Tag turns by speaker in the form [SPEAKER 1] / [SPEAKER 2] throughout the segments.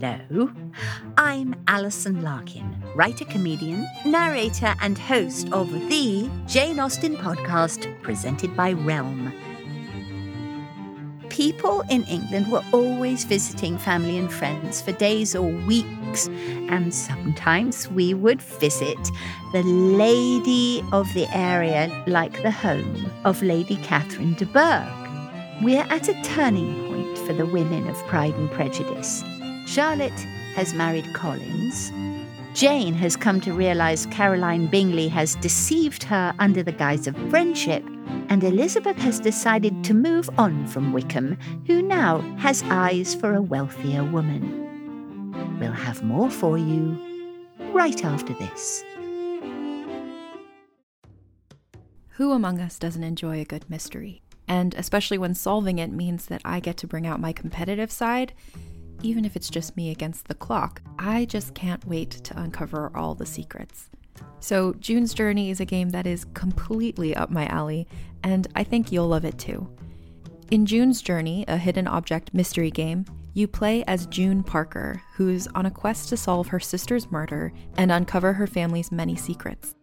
[SPEAKER 1] Hello, I'm Alison Larkin, writer, comedian, narrator, and host of the Jane Austen podcast presented by Realm. People in England were always visiting family and friends for days or weeks, and sometimes we would visit the lady of the area, like the home of Lady Catherine de Bourgh. We're at a turning point for the women of Pride and Prejudice. Charlotte has married Collins. Jane has come to realize Caroline Bingley has deceived her under the guise of friendship, and Elizabeth has decided to move on from Wickham, who now has eyes for a wealthier woman. We'll have more for you right after this.
[SPEAKER 2] Who among us doesn't enjoy a good mystery? And especially when solving it means that I get to bring out my competitive side, even if it's just me against the clock. I just can't wait to uncover all the secrets. So, June's Journey is a game that is completely up my alley, and I think you'll love it too. In June's Journey, a hidden object mystery game, you play as June Parker, who's on a quest to solve her sister's murder and uncover her family's many secrets.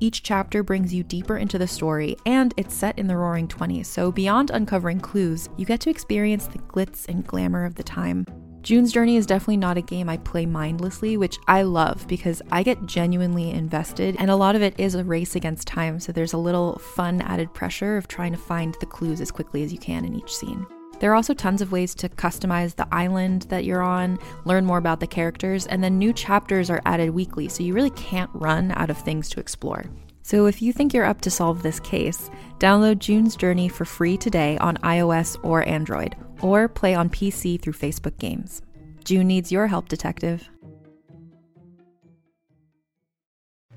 [SPEAKER 2] Each chapter brings you deeper into the story, and it's set in the roaring 20s, so beyond uncovering clues, you get to experience the glitz and glamour of the time. June's Journey is definitely not a game I play mindlessly, which I love because I get genuinely invested, and a lot of it is a race against time, so there's a little fun added pressure of trying to find the clues as quickly as you can in each scene. There are also tons of ways to customize the island that you're on, learn more about the characters, and then new chapters are added weekly, so you really can't run out of things to explore. So if you think you're up to solve this case, download June's Journey for free today on iOS or Android, or play on PC through Facebook Games. June needs your help, Detective.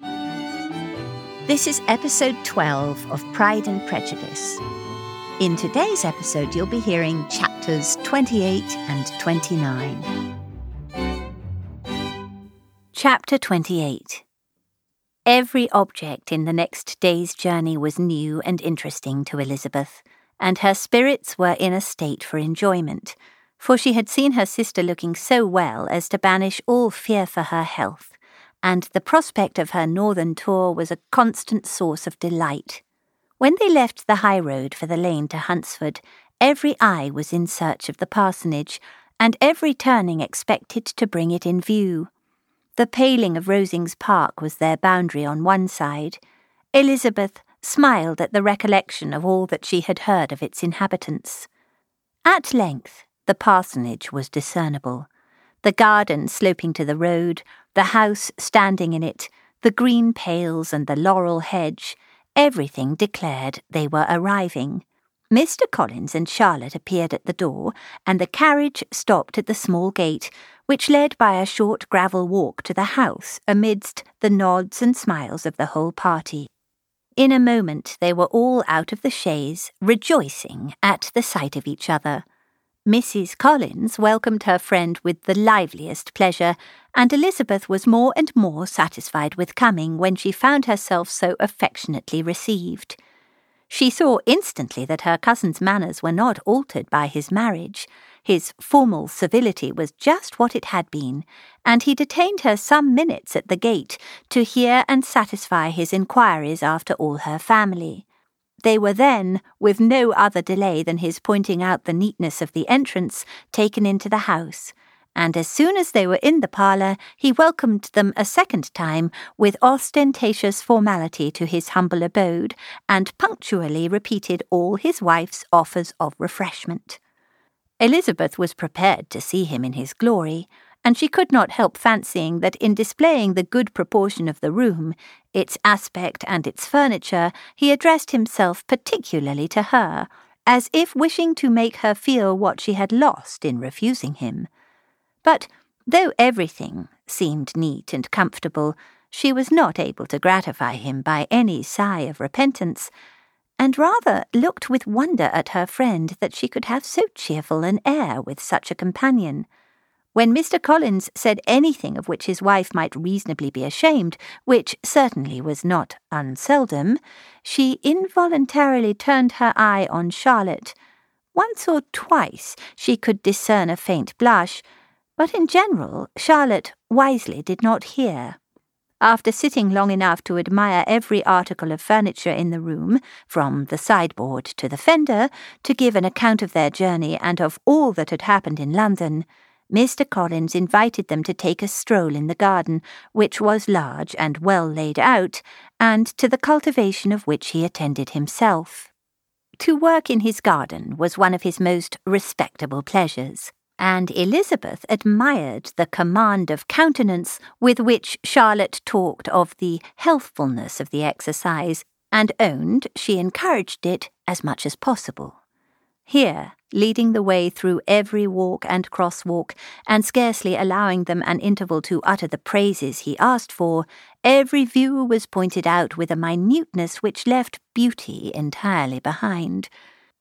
[SPEAKER 1] This is episode 12 of Pride and Prejudice. In today's episode, you'll be hearing chapters 28 and 29. Chapter 28 Every object in the next day's journey was new and interesting to Elizabeth, and her spirits were in a state for enjoyment, for she had seen her sister looking so well as to banish all fear for her health and the prospect of her northern tour was a constant source of delight. When they left the high road for the lane to Hunsford, every eye was in search of the parsonage, and every turning expected to bring it in view. The paling of Rosings Park was their boundary on one side. Elizabeth smiled at the recollection of all that she had heard of its inhabitants. At length, the parsonage was discernible. The garden sloping to the road, the house standing in it, the green pales and the laurel hedge, everything declared they were arriving. Mr. Collins and Charlotte appeared at the door, and the carriage stopped at the small gate, which led by a short gravel walk to the house amidst the nods and smiles of the whole party. In a moment they were all out of the chaise, rejoicing at the sight of each other. Mrs. Collins welcomed her friend with the liveliest pleasure, and Elizabeth was more and more satisfied with coming when she found herself so affectionately received. She saw instantly that her cousin's manners were not altered by his marriage. His formal civility was just what it had been, and he detained her some minutes at the gate to hear and satisfy his inquiries after all her family. They were then, with no other delay than his pointing out the neatness of the entrance, taken into the house, and as soon as they were in the parlour, he welcomed them a second time with ostentatious formality to his humble abode, and punctually repeated all his wife's offers of refreshment. Elizabeth was prepared to see him in his glory, and she could not help fancying that in displaying the good proportion of the room, its aspect and its furniture, he addressed himself particularly to her, as if wishing to make her feel what she had lost in refusing him. But Though everything seemed neat and comfortable, she was not able to gratify him by any sigh of repentance, and rather looked with wonder at her friend that she could have so cheerful an air with such a companion. When Mr. Collins said anything of which his wife might reasonably be ashamed, which certainly was not unseldom, she involuntarily turned her eye on Charlotte. Once or twice she could discern a faint blush, but in general Charlotte wisely did not hear. After sitting long enough to admire every article of furniture in the room, from the sideboard to the fender, to give an account of their journey and of all that had happened in London, Mr. Collins invited them to take a stroll in the garden, which was large and well laid out, and to the cultivation of which he attended himself. To work in his garden was one of his most respectable pleasures, and Elizabeth admired the command of countenance with which Charlotte talked of the healthfulness of the exercise, and owned she encouraged it as much as possible. Here, leading the way through every walk and crosswalk, and scarcely allowing them an interval to utter the praises he asked for, every view was pointed out with a minuteness which left beauty entirely behind.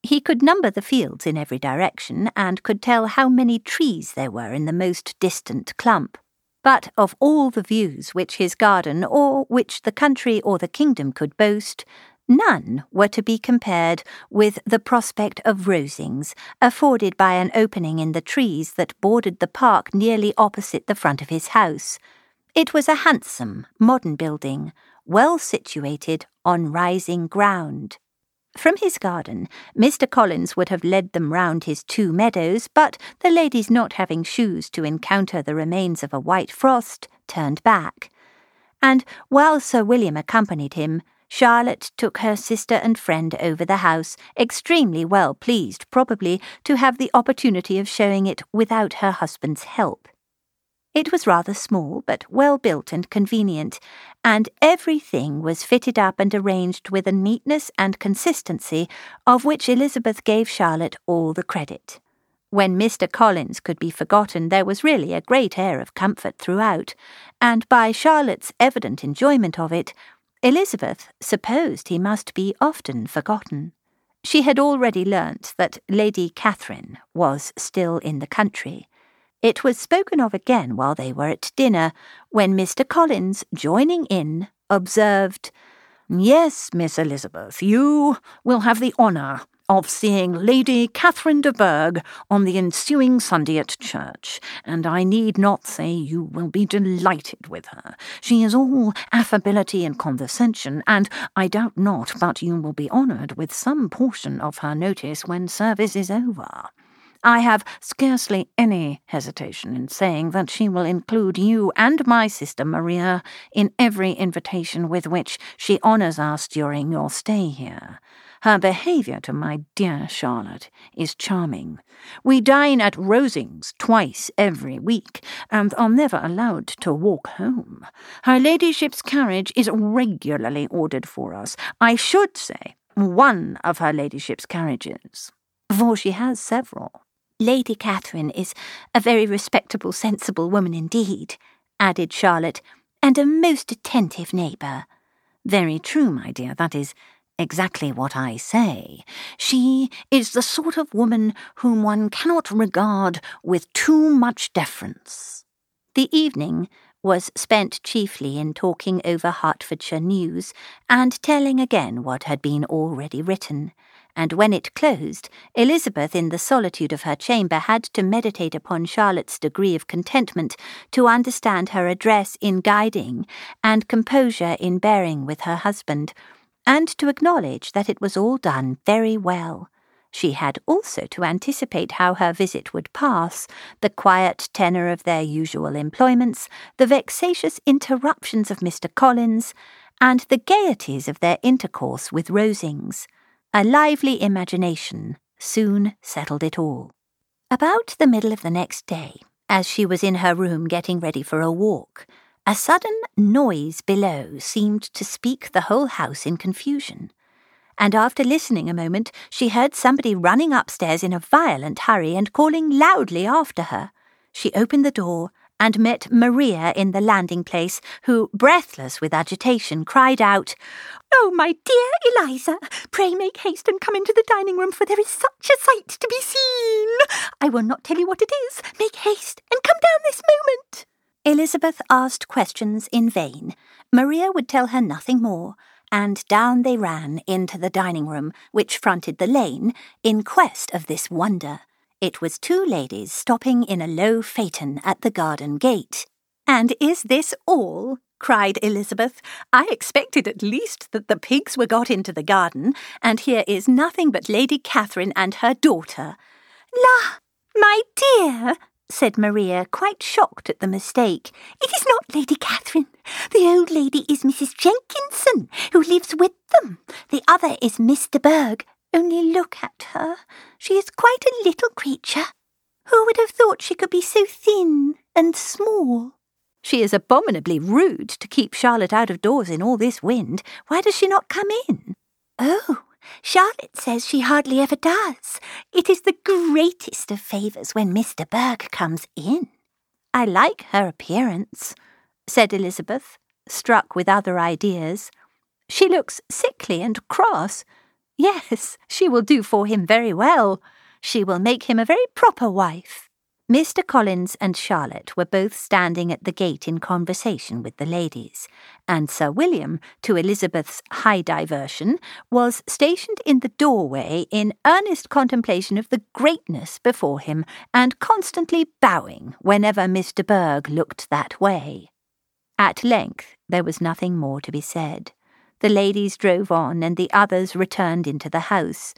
[SPEAKER 1] He could number the fields in every direction, and could tell how many trees there were in the most distant clump. But of all the views which his garden, or which the country or the kingdom could boast, None were to be compared with the prospect of Rosings, afforded by an opening in the trees that bordered the park nearly opposite the front of his house. It was a handsome, modern building, well situated on rising ground. From his garden, Mr. Collins would have led them round his two meadows, but the ladies not having shoes to encounter the remains of a white frost, turned back. And while Sir William accompanied him, Charlotte took her sister and friend over the house, extremely well pleased, probably, to have the opportunity of showing it without her husband's help. It was rather small, but well built and convenient, and everything was fitted up and arranged with a neatness and consistency of which Elizabeth gave Charlotte all the credit. When Mr. Collins could be forgotten, there was really a great air of comfort throughout, and by Charlotte's evident enjoyment of it, Elizabeth supposed he must be often forgotten. She had already learnt that Lady Catherine was still in the country. It was spoken of again while they were at dinner, when Mr. Collins, joining in, observed, Yes, Miss Elizabeth, you will have the honour of seeing Lady Catherine de Bourgh on the ensuing Sunday at church, and I need not say you will be delighted with her. She is all affability and condescension, and I doubt not but you will be honoured with some portion of her notice when service is over. I have scarcely any hesitation in saying that she will include you and my sister Maria in every invitation with which she honours us during your stay here. Her behaviour to my dear Charlotte is charming. We dine at Rosings twice every week, and are never allowed to walk home. Her ladyship's carriage is regularly ordered for us. I should say one of her ladyship's carriages, for she has several.
[SPEAKER 3] Lady Catherine is a very respectable, sensible woman indeed, added Charlotte, and a most attentive neighbour.
[SPEAKER 1] Very true, my dear, that is exactly what I say. She is the sort of woman whom one cannot regard with too much deference. The evening was spent chiefly in talking over Hertfordshire news and telling again what had been already written. And when it closed, Elizabeth, in the solitude of her chamber, had to meditate upon Charlotte's degree of contentment, to understand her address in guiding, and composure in bearing with her husband, and to acknowledge that it was all done very well. She had also to anticipate how her visit would pass, the quiet tenor of their usual employments, the vexatious interruptions of Mr. Collins, and the gaieties of their intercourse with Rosings. A lively imagination soon settled it all. About the middle of the next day, as she was in her room getting ready for a walk, a sudden noise below seemed to speak the whole house in confusion, and after listening a moment, she heard somebody running upstairs in a violent hurry and calling loudly after her. She opened the door and met Maria in the landing place, who, breathless with agitation, cried out, Oh, my dear Eliza, pray make haste and come into the dining room, for there is such a sight to be seen. I will not tell you what it is. Make haste and come down this moment. Elizabeth asked questions in vain. Maria would tell her nothing more, and down they ran into the dining room, which fronted the lane, in quest of this wonder. It was two ladies stopping in a low phaeton at the garden gate. And is this all? cried Elizabeth. I expected at least that the pigs were got into the garden, and here is nothing but Lady Catherine and her daughter. La, my dear, said Maria, quite shocked at the mistake. It is not Lady Catherine. The old lady is Mrs. Jenkinson, who lives with them. The other is de Bourgh. Only look at her. She is quite a little creature. Who would have thought she could be so thin and small? She is abominably rude to keep Charlotte out of doors in all this wind. Why does she not come in? Oh, Charlotte says she hardly ever does. It is the greatest of favours when Mr. Bourgh comes in. I like her appearance, said Elizabeth, struck with other ideas. She looks sickly and cross. Yes, she will do for him very well. She will make him a very proper wife. Mr. Collins and Charlotte were both standing at the gate in conversation with the ladies, and Sir William, to Elizabeth's high diversion, was stationed in the doorway in earnest contemplation of the greatness before him, and constantly bowing whenever Mr. Bourgh looked that way. At length there was nothing more to be said. The ladies drove on, and the others returned into the house.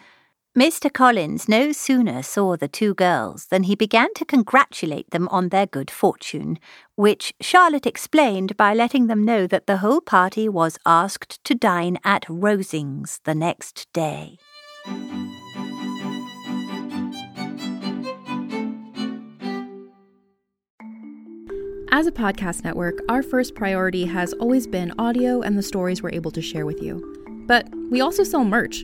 [SPEAKER 1] Mr. Collins no sooner saw the two girls than he began to congratulate them on their good fortune, which Charlotte explained by letting them know that the whole party was asked to dine at Rosings the next day.
[SPEAKER 2] As a podcast network, our first priority has always been audio and the stories we're able to share with you. But we also sell merch.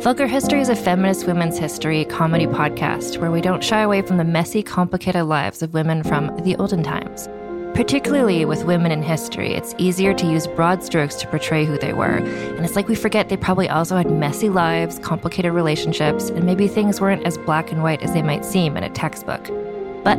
[SPEAKER 4] Vulgar History is a feminist women's history comedy podcast where we don't shy away from the messy, complicated lives of women from the olden times. Particularly with women in history, it's easier to use broad strokes to portray who they were, and it's like we forget they probably also had messy lives, complicated relationships, and maybe things weren't as black and white as they might seem in a textbook. But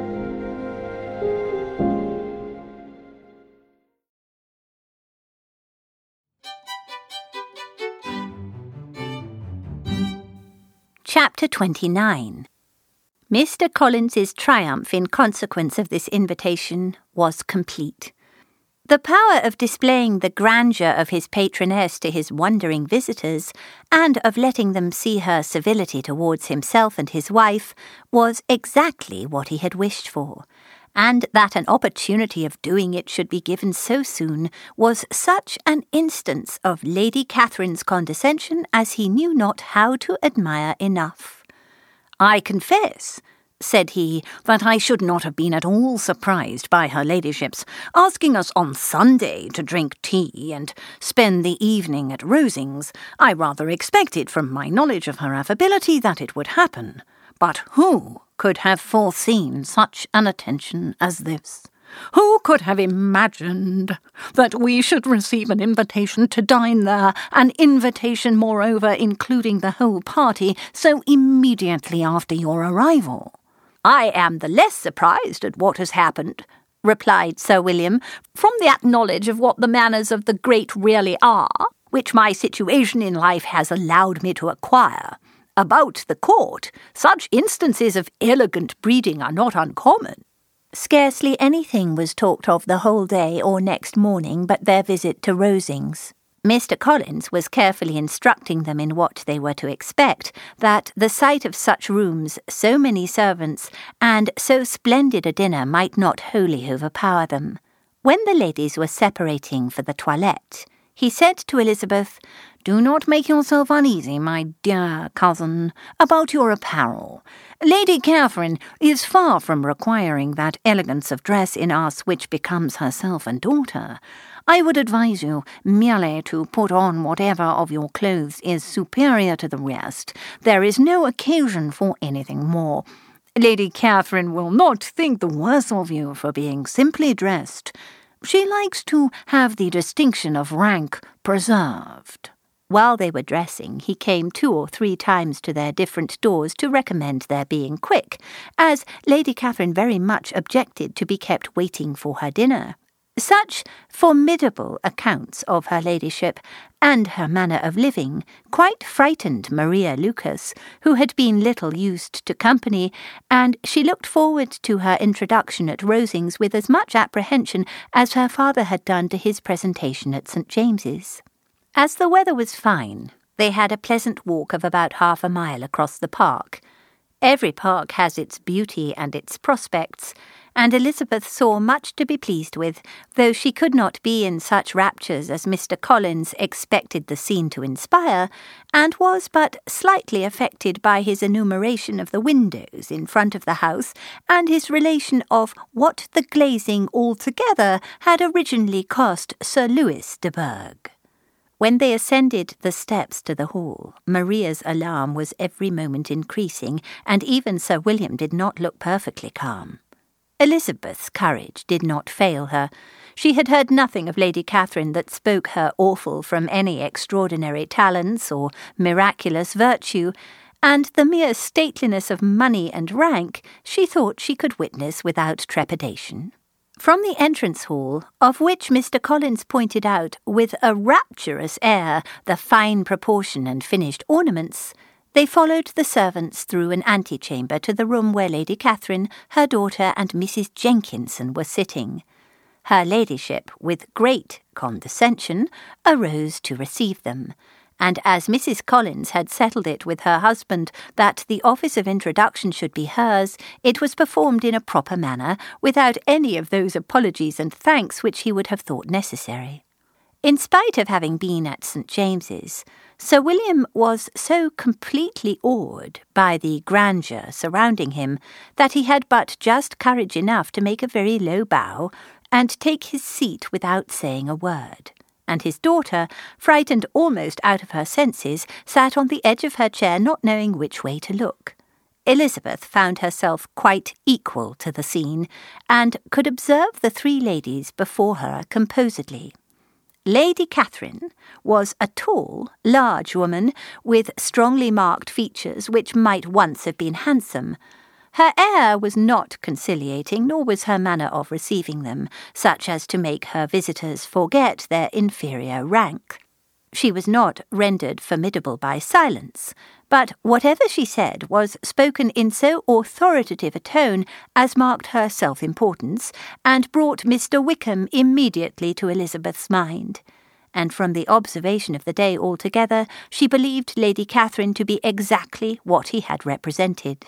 [SPEAKER 1] Chapter 29 Mr. Collins's triumph in consequence of this invitation was complete. The power of displaying the grandeur of his patroness to his wondering visitors, and of letting them see her civility towards himself and his wife, was exactly what he had wished for, and that an opportunity of doing it should be given so soon was such an instance of Lady Catherine's condescension as he knew not how to admire enough. I confess, said he, that I should not have been at all surprised by her ladyship's asking us on Sunday to drink tea and spend the evening at Rosings. I rather expected from my knowledge of her affability that it would happen. But who could have foreseen such an attention as this? Who could have imagined that we should receive an invitation to dine there, an invitation, moreover, including the whole party, so immediately after your arrival? I am the less surprised at what has happened, replied Sir William, from that knowledge of what the manners of the great really are, which my situation in life has allowed me to acquire. About the court, such instances of elegant breeding are not uncommon. Scarcely anything was talked of the whole day or next morning but their visit to Rosings. Mr. Collins was carefully instructing them in what they were to expect, that the sight of such rooms, so many servants, and so splendid a dinner might not wholly overpower them. When the ladies were separating for the toilette, he said to Elizabeth, Do not make yourself uneasy, my dear cousin, about your apparel. Lady Catherine is far from requiring that elegance of dress in us which becomes herself and daughter. I would advise you merely to put on whatever of your clothes is superior to the rest. There is no occasion for anything more. Lady Catherine will not think the worse of you for being simply dressed. She likes to have the distinction of rank preserved. While they were dressing, he came two or three times to their different doors to recommend their being quick, as Lady Catherine very much objected to be kept waiting for her dinner. Such formidable accounts of her ladyship and her manner of living quite frightened Maria Lucas, who had been little used to company, and she looked forward to her introduction at Rosings with as much apprehension as her father had done to his presentation at St. James's. As the weather was fine, they had a pleasant walk of about half a mile across the park. Every park has its beauty and its prospects, and Elizabeth saw much to be pleased with, though she could not be in such raptures as Mr. Collins expected the scene to inspire, and was but slightly affected by his enumeration of the windows in front of the house, and his relation of what the glazing altogether had originally cost Sir Lewis de Bourgh. When they ascended the steps to the hall, Maria's alarm was every moment increasing, and even Sir William did not look perfectly calm. Elizabeth's courage did not fail her. She had heard nothing of Lady Catherine that spoke her awful from any extraordinary talents or miraculous virtue, and the mere stateliness of money and rank she thought she could witness without trepidation. From the entrance hall, of which Mr. Collins pointed out with a rapturous air the fine proportion and finished ornaments, they followed the servants through an antechamber to the room where Lady Catherine, her daughter, and Mrs. Jenkinson were sitting. Her ladyship, with great condescension, arose to receive them, and as Mrs. Collins had settled it with her husband that the office of introduction should be hers, it was performed in a proper manner, without any of those apologies and thanks which he would have thought necessary. In spite of having been at St. James's, Sir William was so completely awed by the grandeur surrounding him that he had but just courage enough to make a very low bow and take his seat without saying a word. And his daughter, frightened almost out of her senses, sat on the edge of her chair not knowing which way to look. Elizabeth found herself quite equal to the scene, and could observe the three ladies before her composedly. Lady Catherine was a tall, large woman with strongly marked features which might once have been handsome. Her air was not conciliating, nor was her manner of receiving them such as to make her visitors forget their inferior rank. She was not rendered formidable by silence, but whatever she said was spoken in so authoritative a tone as marked her self importance, and brought Mr. Wickham immediately to Elizabeth's mind. And from the observation of the day altogether, she believed Lady Catherine to be exactly what he had represented.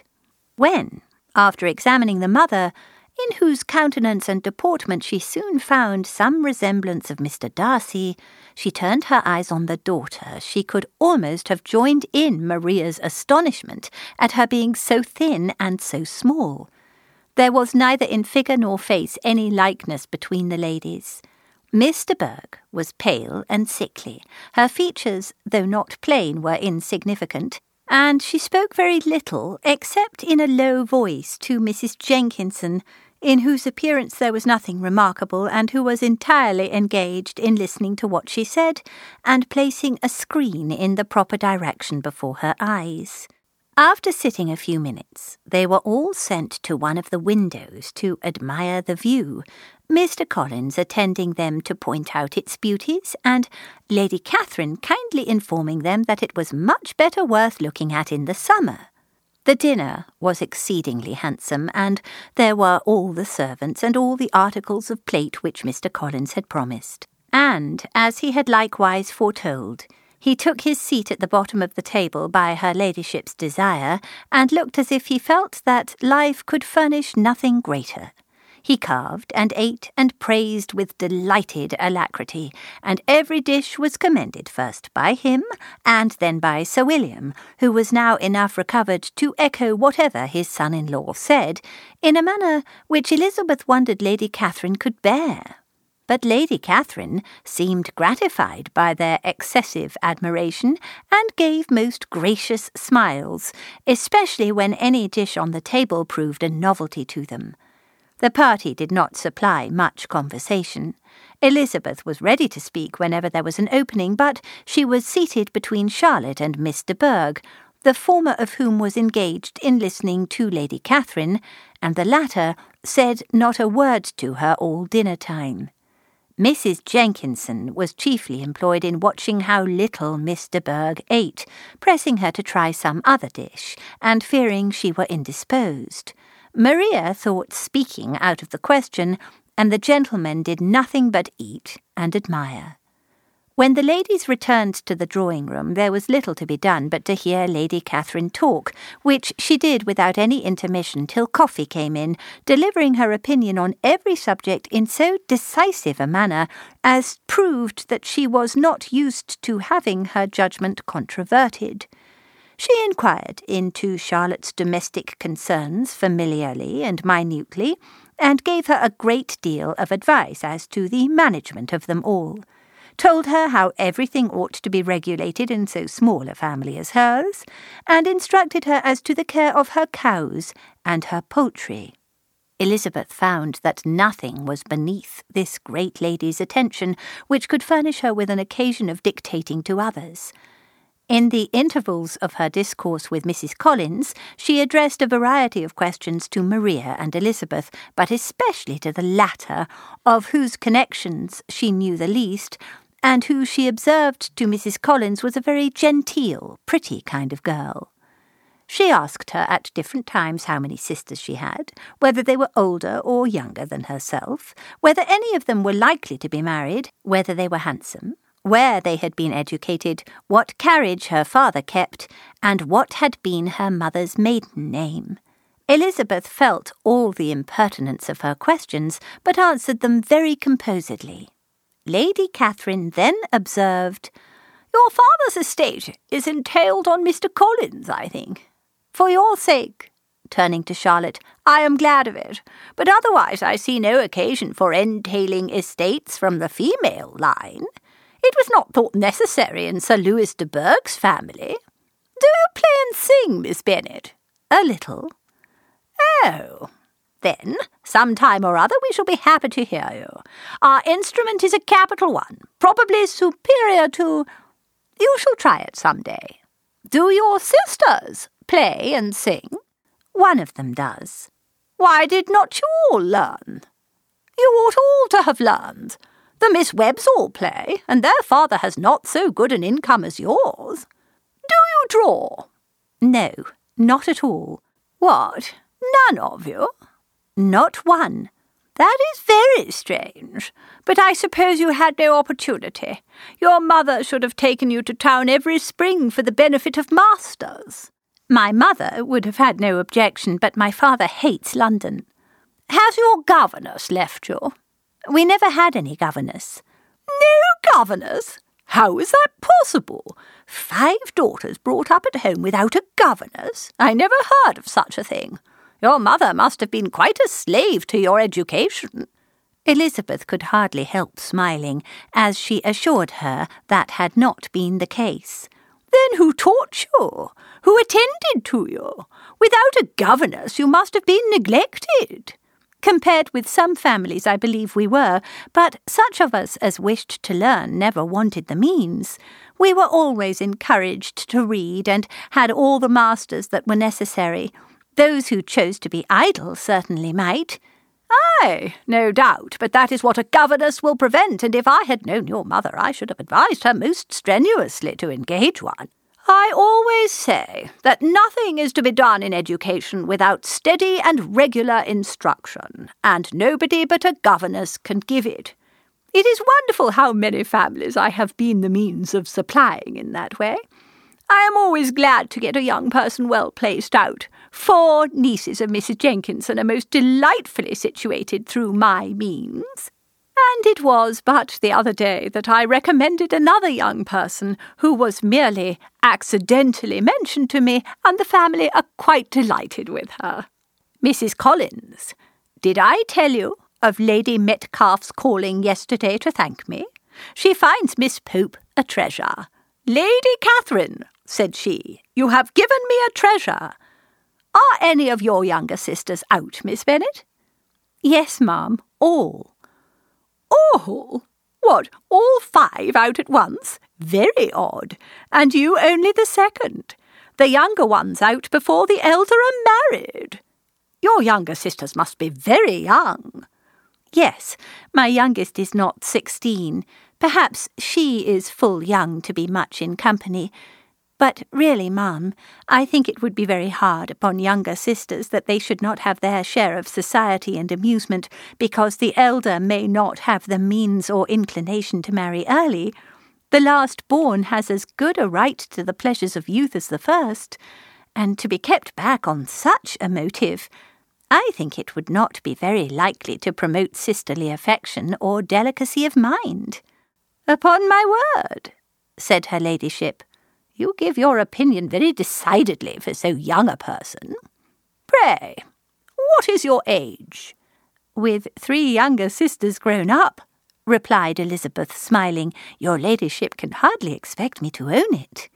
[SPEAKER 1] When, after examining the mother, in whose countenance and deportment she soon found some resemblance of Mr. Darcy, she turned her eyes on the daughter. She could almost have joined in Maria's astonishment at her being so thin and so small. There was neither in figure nor face any likeness between the ladies. De Bourgh was pale and sickly. Her features, though not plain, were insignificant, and she spoke very little, except in a low voice to Mrs. Jenkinson, in whose appearance there was nothing remarkable, and who was entirely engaged in listening to what she said, and placing a screen in the proper direction before her eyes. After sitting a few minutes, they were all sent to one of the windows to admire the view, Mr. Collins attending them to point out its beauties, and Lady Catherine kindly informing them that it was much better worth looking at in the summer. The dinner was exceedingly handsome, and there were all the servants and all the articles of plate which Mr. Collins had promised. And, as he had likewise foretold, he took his seat at the bottom of the table by her ladyship's desire, and looked as if he felt that life could furnish nothing greater. He carved and ate and praised with delighted alacrity, and every dish was commended first by him and then by Sir William, who was now enough recovered to echo whatever his son in law said, in a manner which Elizabeth wondered Lady Catherine could bear. But Lady Catherine seemed gratified by their excessive admiration and gave most gracious smiles, especially when any dish on the table proved a novelty to them. The party did not supply much conversation. Elizabeth was ready to speak whenever there was an opening, but she was seated between Charlotte and Miss de Bourgh, the former of whom was engaged in listening to Lady Catherine, and the latter said not a word to her all dinner time. Mrs. Jenkinson was chiefly employed in watching how little de Bourgh ate, pressing her to try some other dish, and fearing she were indisposed. Maria thought speaking out of the question, and the gentlemen did nothing but eat and admire. When the ladies returned to the drawing room, there was little to be done but to hear Lady Catherine talk, which she did without any intermission till coffee came in, delivering her opinion on every subject in so decisive a manner as proved that she was not used to having her judgment controverted. She inquired into Charlotte's domestic concerns familiarly and minutely, and gave her a great deal of advice as to the management of them all, told her how everything ought to be regulated in so small a family as hers, and instructed her as to the care of her cows and her poultry. Elizabeth found that nothing was beneath this great lady's attention which could furnish her with an occasion of dictating to others. In the intervals of her discourse with Mrs. Collins, she addressed a variety of questions to Maria and Elizabeth, but especially to the latter, of whose connections she knew the least, and who she observed to Mrs. Collins was a very genteel, pretty kind of girl. She asked her at different times how many sisters she had, whether they were older or younger than herself, whether any of them were likely to be married, whether they were handsome, where they had been educated, what carriage her father kept, and what had been her mother's maiden name. Elizabeth felt all the impertinence of her questions, but answered them very composedly. Lady Catherine then observed, Your father's estate is entailed on Mr. Collins, I think. For your sake, turning to Charlotte, I am glad of it, but otherwise I see no occasion for entailing estates from the female line. It was not thought necessary in Sir Lewis de Bourgh's family. Do you play and sing, Miss Bennet? A little. Oh, then, some time or other we shall be happy to hear you. Our instrument is a capital one,
[SPEAKER 3] probably superior to. You shall try it some day. Do your sisters play and sing?
[SPEAKER 1] One of them does.
[SPEAKER 3] Why did not you all learn? You ought all to have learned. The Miss Webbs all play, and their father has not so good an income as yours. Do you draw?
[SPEAKER 1] No, not at all.
[SPEAKER 3] What? None of you?
[SPEAKER 1] Not one.
[SPEAKER 3] That is very strange. But I suppose you had no opportunity. Your mother should have taken you to town every spring for the benefit of masters.
[SPEAKER 1] My mother would have had no objection, but my father hates London.
[SPEAKER 3] Has your governess left you?
[SPEAKER 1] We never had any governess.
[SPEAKER 3] No governess? How is that possible? Five daughters brought up at home without a governess? I never heard of such a thing. Your mother must have been quite a slave to your education.
[SPEAKER 1] Elizabeth could hardly help smiling as she assured her that had not been the case.
[SPEAKER 3] Then who taught you? Who attended to you? Without a governess, you must have been neglected.
[SPEAKER 1] Compared with some families, I believe we were, but such of us as wished to learn never wanted the means. We were always encouraged to read and had all the masters that were necessary. Those who chose to be idle certainly might.
[SPEAKER 3] Ay, no doubt, but that is what a governess will prevent, and if I had known your mother, I should have advised her most strenuously to engage one. I always say that nothing is to be done in education without steady and regular instruction, and nobody but a governess can give it. It is wonderful how many families I have been the means of supplying in that way. I am always glad to get a young person well placed out. Four nieces of Mrs. Jenkinson are most delightfully situated through my means. And it was but the other day that I recommended another young person who was merely accidentally mentioned to me, and the family are quite delighted with her. Mrs. Collins, did I tell you of Lady Metcalfe's calling yesterday to thank me? She finds Miss Pope a treasure. Lady Catherine, said she, you have given me a treasure. Are any of your younger sisters out, Miss Bennet?
[SPEAKER 1] Yes, ma'am, all.
[SPEAKER 3] All? What, all five out at once? Very odd. And you only the second. The younger ones out before the elder are married. Your younger sisters must be very young.
[SPEAKER 1] Yes, my youngest is not sixteen. Perhaps she is full young to be much in company. But really, ma'am, I think it would be very hard upon younger sisters that they should not have their share of society and amusement because the elder may not have the means or inclination to marry early. The last born has as good a right to the pleasures of youth as the first, and to be kept back on such a motive, I think it would not be very likely to promote sisterly affection or delicacy of mind.
[SPEAKER 3] Upon my word, said her ladyship. You give your opinion very decidedly for so young a person. Pray, what is your age?
[SPEAKER 1] With three younger sisters grown up, replied Elizabeth, smiling, your ladyship can hardly expect me to own it.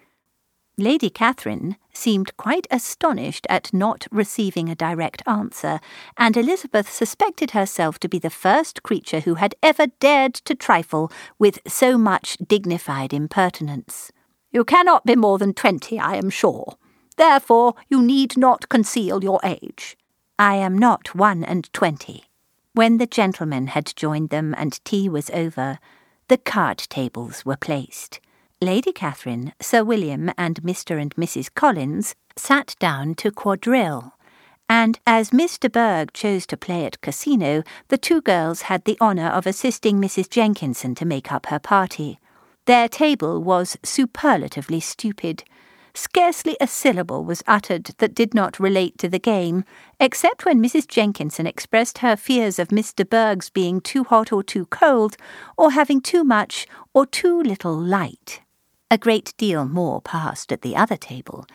[SPEAKER 1] Lady Catherine seemed quite astonished at not receiving a direct answer, and Elizabeth suspected herself to be the first creature who had ever dared to trifle with so much dignified impertinence. You cannot be more than twenty, I am sure. Therefore, you need not conceal your age. I am not one and twenty. When the gentlemen had joined them and tea was over, the card tables were placed. Lady Catherine, Sir William, and Mr. and Mrs. Collins sat down to quadrille, and as de Bourgh chose to play at casino, the two girls had the honour of assisting Mrs. Jenkinson to make up her party. Their table was superlatively stupid. Scarcely a syllable was uttered that did not relate to the game, except when Mrs. Jenkinson expressed her fears of de Bourgh's being too hot or too cold, or having too much or too little light. A great deal more passed at the other table.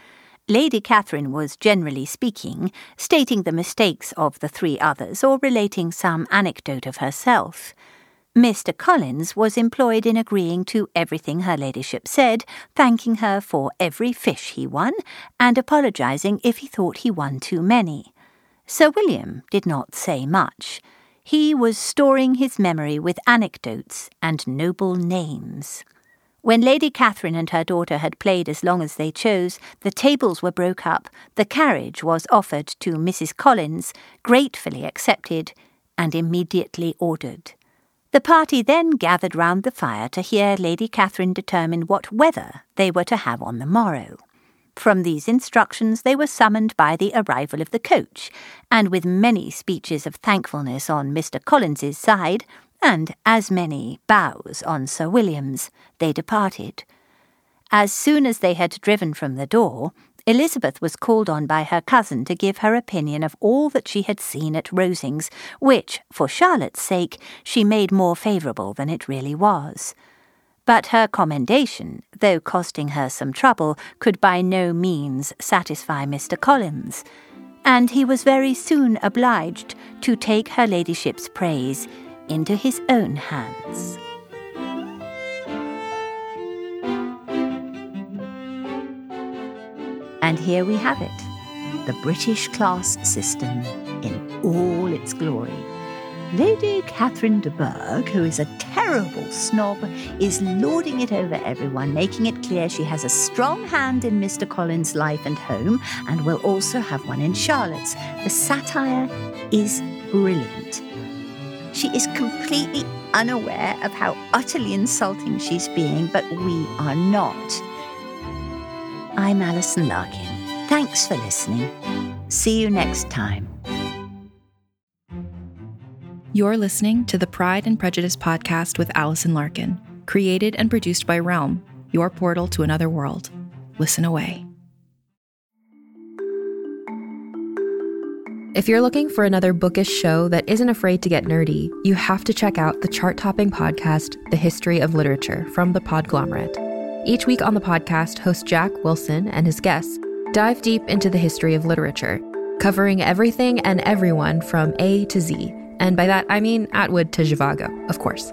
[SPEAKER 1] Lady Catherine was generally speaking, stating the mistakes of the three others or relating some anecdote of herself. Mr. Collins was employed in agreeing to everything her ladyship said, thanking her for every fish he won, and apologising if he thought he won too many. Sir William did not say much. He was storing his memory with anecdotes and noble names. When Lady Catherine and her daughter had played as long as they chose, the tables were broke up, the carriage was offered to Mrs. Collins, gratefully accepted, and immediately ordered. The party then gathered round the fire to hear Lady Catherine determine what weather they were to have on the morrow. From these instructions they were summoned by the arrival of the coach, and with many speeches of thankfulness on Mr. Collins's side, and as many bows on Sir William's, they departed. As soon as they had driven from the door, Elizabeth was called on by her cousin to give her opinion of all that she had seen at Rosings, which, for Charlotte's sake, she made more favourable than it really was. But her commendation, though costing her some trouble, could by no means satisfy Mr. Collins, and he was very soon obliged to take her ladyship's praise into his own hands. And here we have it the British class system in all its glory. Lady Catherine de Bourgh, who is a terrible snob, is lording it over everyone, making it clear she has a strong hand in Mr. Collins' life and home, and will also have one in Charlotte's. The satire is brilliant. She is completely unaware of how utterly insulting she's being, but we are not. I'm Alison Larkin. Thanks for listening. See you next time.
[SPEAKER 2] You're listening to the Pride and Prejudice podcast with Alison Larkin, created and produced by Realm, your portal to another world. Listen away.
[SPEAKER 4] If you're looking for another bookish show that isn't afraid to get nerdy, you have to check out the chart topping podcast, The History of Literature, from the Podglomerate. Each week on the podcast, host Jack Wilson and his guests dive deep into the history of literature, covering everything and everyone from A to Z. And by that, I mean Atwood to Zhivago, of course.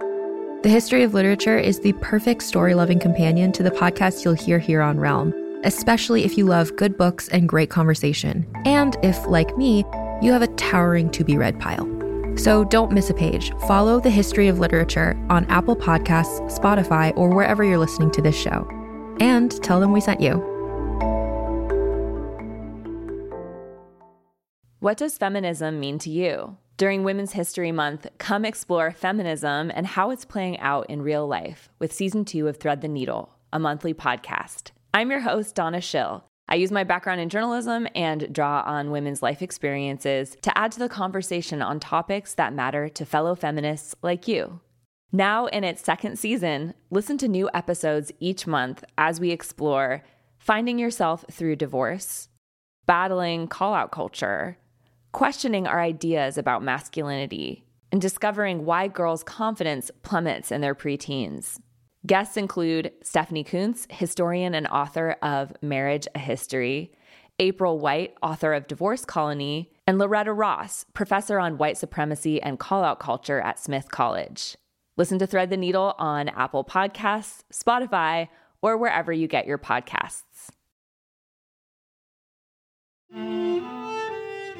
[SPEAKER 4] The History of Literature is the perfect story loving companion to the podcast you'll hear here on Realm, especially if you love good books and great conversation, and if, like me, you have a towering to be read pile. So don't miss a page. Follow the history of literature on Apple Podcasts, Spotify, or wherever you're listening to this show. And tell them we sent you.
[SPEAKER 5] What does feminism mean to you? During Women's History Month, come explore feminism and how it's playing out in real life with season two of Thread the Needle, a monthly podcast. I'm your host, Donna Schill. I use my background in journalism and draw on women's life experiences to add to the conversation on topics that matter to fellow feminists like you. Now, in its second season, listen to new episodes each month as we explore finding yourself through divorce, battling call out culture, questioning our ideas about masculinity, and discovering why girls' confidence plummets in their preteens. Guests include Stephanie Coontz, historian and author of Marriage a History, April White, author of Divorce Colony, and Loretta Ross, professor on white supremacy and call out culture at Smith College. Listen to Thread the Needle on Apple Podcasts, Spotify, or wherever you get your podcasts.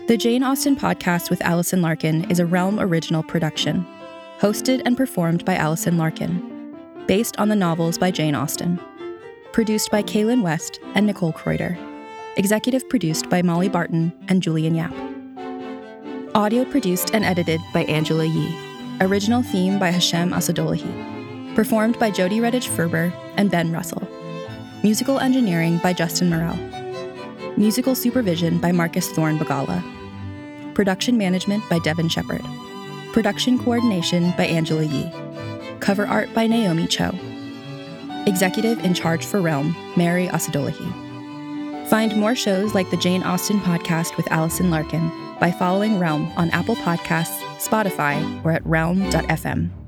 [SPEAKER 2] The Jane Austen podcast with Alison Larkin is a Realm original production, hosted and performed by Alison Larkin based on the novels by Jane Austen. Produced by Kaylin West and Nicole Kreuter. Executive produced by Molly Barton and Julian Yap. Audio produced and edited by Angela Yee. Original theme by Hashem Asadolahi. Performed by Jody Redditch Ferber and Ben Russell. Musical engineering by Justin Morell. Musical supervision by Marcus Thorne Bagala. Production management by Devin Shepard. Production coordination by Angela Yee. Cover art by Naomi Cho. Executive in charge for Realm, Mary Asadolahi. Find more shows like the Jane Austen podcast with Alison Larkin by following Realm on Apple Podcasts, Spotify, or at realm.fm.